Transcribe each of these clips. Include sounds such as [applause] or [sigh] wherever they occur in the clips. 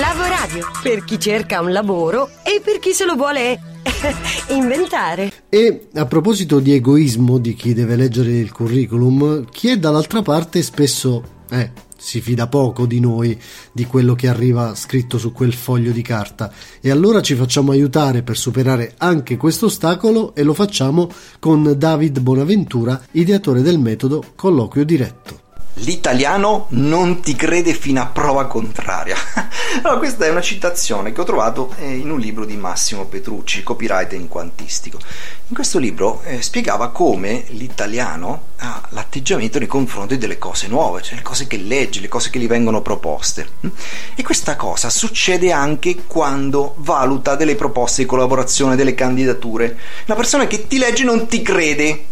Lavoradio, per chi cerca un lavoro e per chi se lo vuole [laughs] inventare. E a proposito di egoismo di chi deve leggere il curriculum, chi è dall'altra parte spesso eh, si fida poco di noi, di quello che arriva scritto su quel foglio di carta. E allora ci facciamo aiutare per superare anche questo ostacolo e lo facciamo con David Bonaventura, ideatore del metodo Colloquio Diretto. L'italiano non ti crede fino a prova contraria. Allora, questa è una citazione che ho trovato eh, in un libro di Massimo Petrucci, copywriter in quantistico. In questo libro eh, spiegava come l'italiano ha l'atteggiamento nei confronti delle cose nuove, cioè le cose che legge, le cose che gli vengono proposte. E questa cosa succede anche quando valuta delle proposte di collaborazione, delle candidature. Una persona che ti legge non ti crede Mm?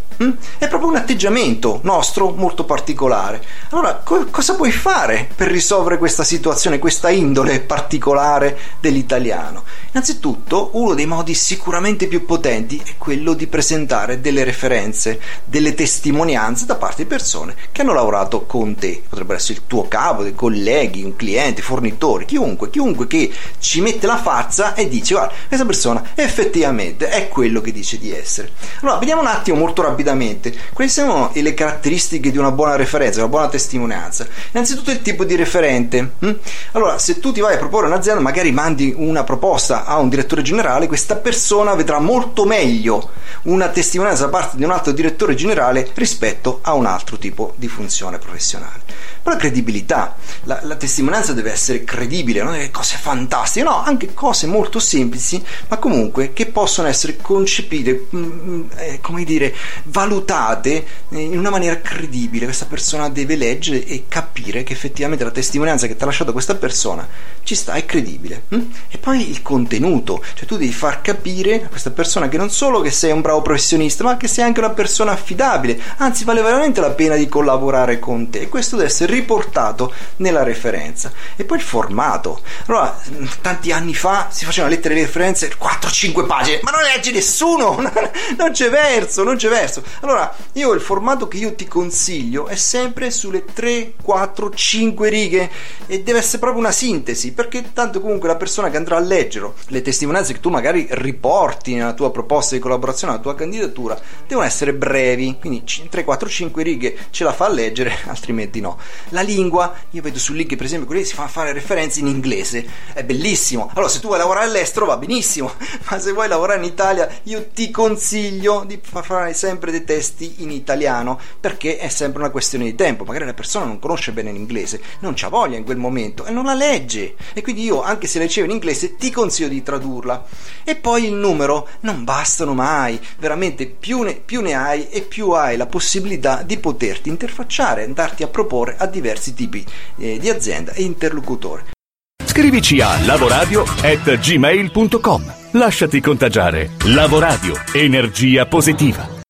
È proprio un atteggiamento nostro molto particolare. Allora, co- cosa puoi fare per risolvere questa situazione, questa indole particolare dell'italiano? Innanzitutto, uno dei modi sicuramente più potenti è quello di presentare delle referenze, delle testimonianze da parte di persone che hanno lavorato con te. Potrebbero essere il tuo capo, dei colleghi, un cliente, fornitori, chiunque, chiunque che ci mette la faccia e dice guarda, questa persona effettivamente è quello che dice di essere. Allora, vediamo un attimo molto rapidamente rapidamente quali sono le caratteristiche di una buona referenza, una buona testimonianza. Innanzitutto il tipo di referente. Hm? Allora, se tu ti vai a proporre un'azienda, magari mandi una proposta a un direttore generale, questa persona vedrà molto meglio una testimonianza da parte di un altro direttore generale rispetto a un altro tipo di funzione professionale. La credibilità, la, la testimonianza deve essere credibile, non delle cose fantastiche, no, anche cose molto semplici, ma comunque che possono essere concepite, mm, mm, eh, come dire, valutate in una maniera credibile. Questa persona deve leggere e capire che effettivamente la testimonianza che ti ha lasciato questa persona ci sta, è credibile. Hm? E poi il contenuto, cioè tu devi far capire a questa persona che non solo che sei un bravo professionista, ma che sei anche una persona affidabile, anzi vale veramente la pena di collaborare con te. E questo deve essere riportato nella referenza. E poi il formato. Allora, tanti anni fa si facevano lettere di referenze 4-5 pagine, ma non legge nessuno, [laughs] non c'è verso, non c'è verso. Allora, io il formato che io ti consiglio è sempre sulle 3, 4, 5 righe e deve essere proprio una sintesi, perché tanto comunque la persona che andrà a leggere le testimonianze che tu magari riporti nella tua proposta di collaborazione, nella tua candidatura, devono essere brevi, quindi 3, 4, 5 righe ce la fa a leggere, [laughs] altrimenti no. La lingua, io vedo su link per esempio quelli si fanno fare referenze in inglese, è bellissimo. Allora, se tu vuoi lavorare all'estero va benissimo, [laughs] ma se vuoi lavorare in Italia, io ti consiglio di fare sempre dei testi in italiano perché è sempre una questione di tempo. Magari la persona non conosce bene l'inglese, non c'ha voglia in quel momento e non la legge. E quindi io, anche se leggevo in inglese, ti consiglio di tradurla. E poi il numero non bastano mai, veramente più ne, più ne hai e più hai la possibilità di poterti interfacciare, andarti a proporre a diversi tipi eh, di azienda e interlocutori. Scrivici a lavoradio@gmail.com. Lasciati contagiare. Lavoradio, energia positiva.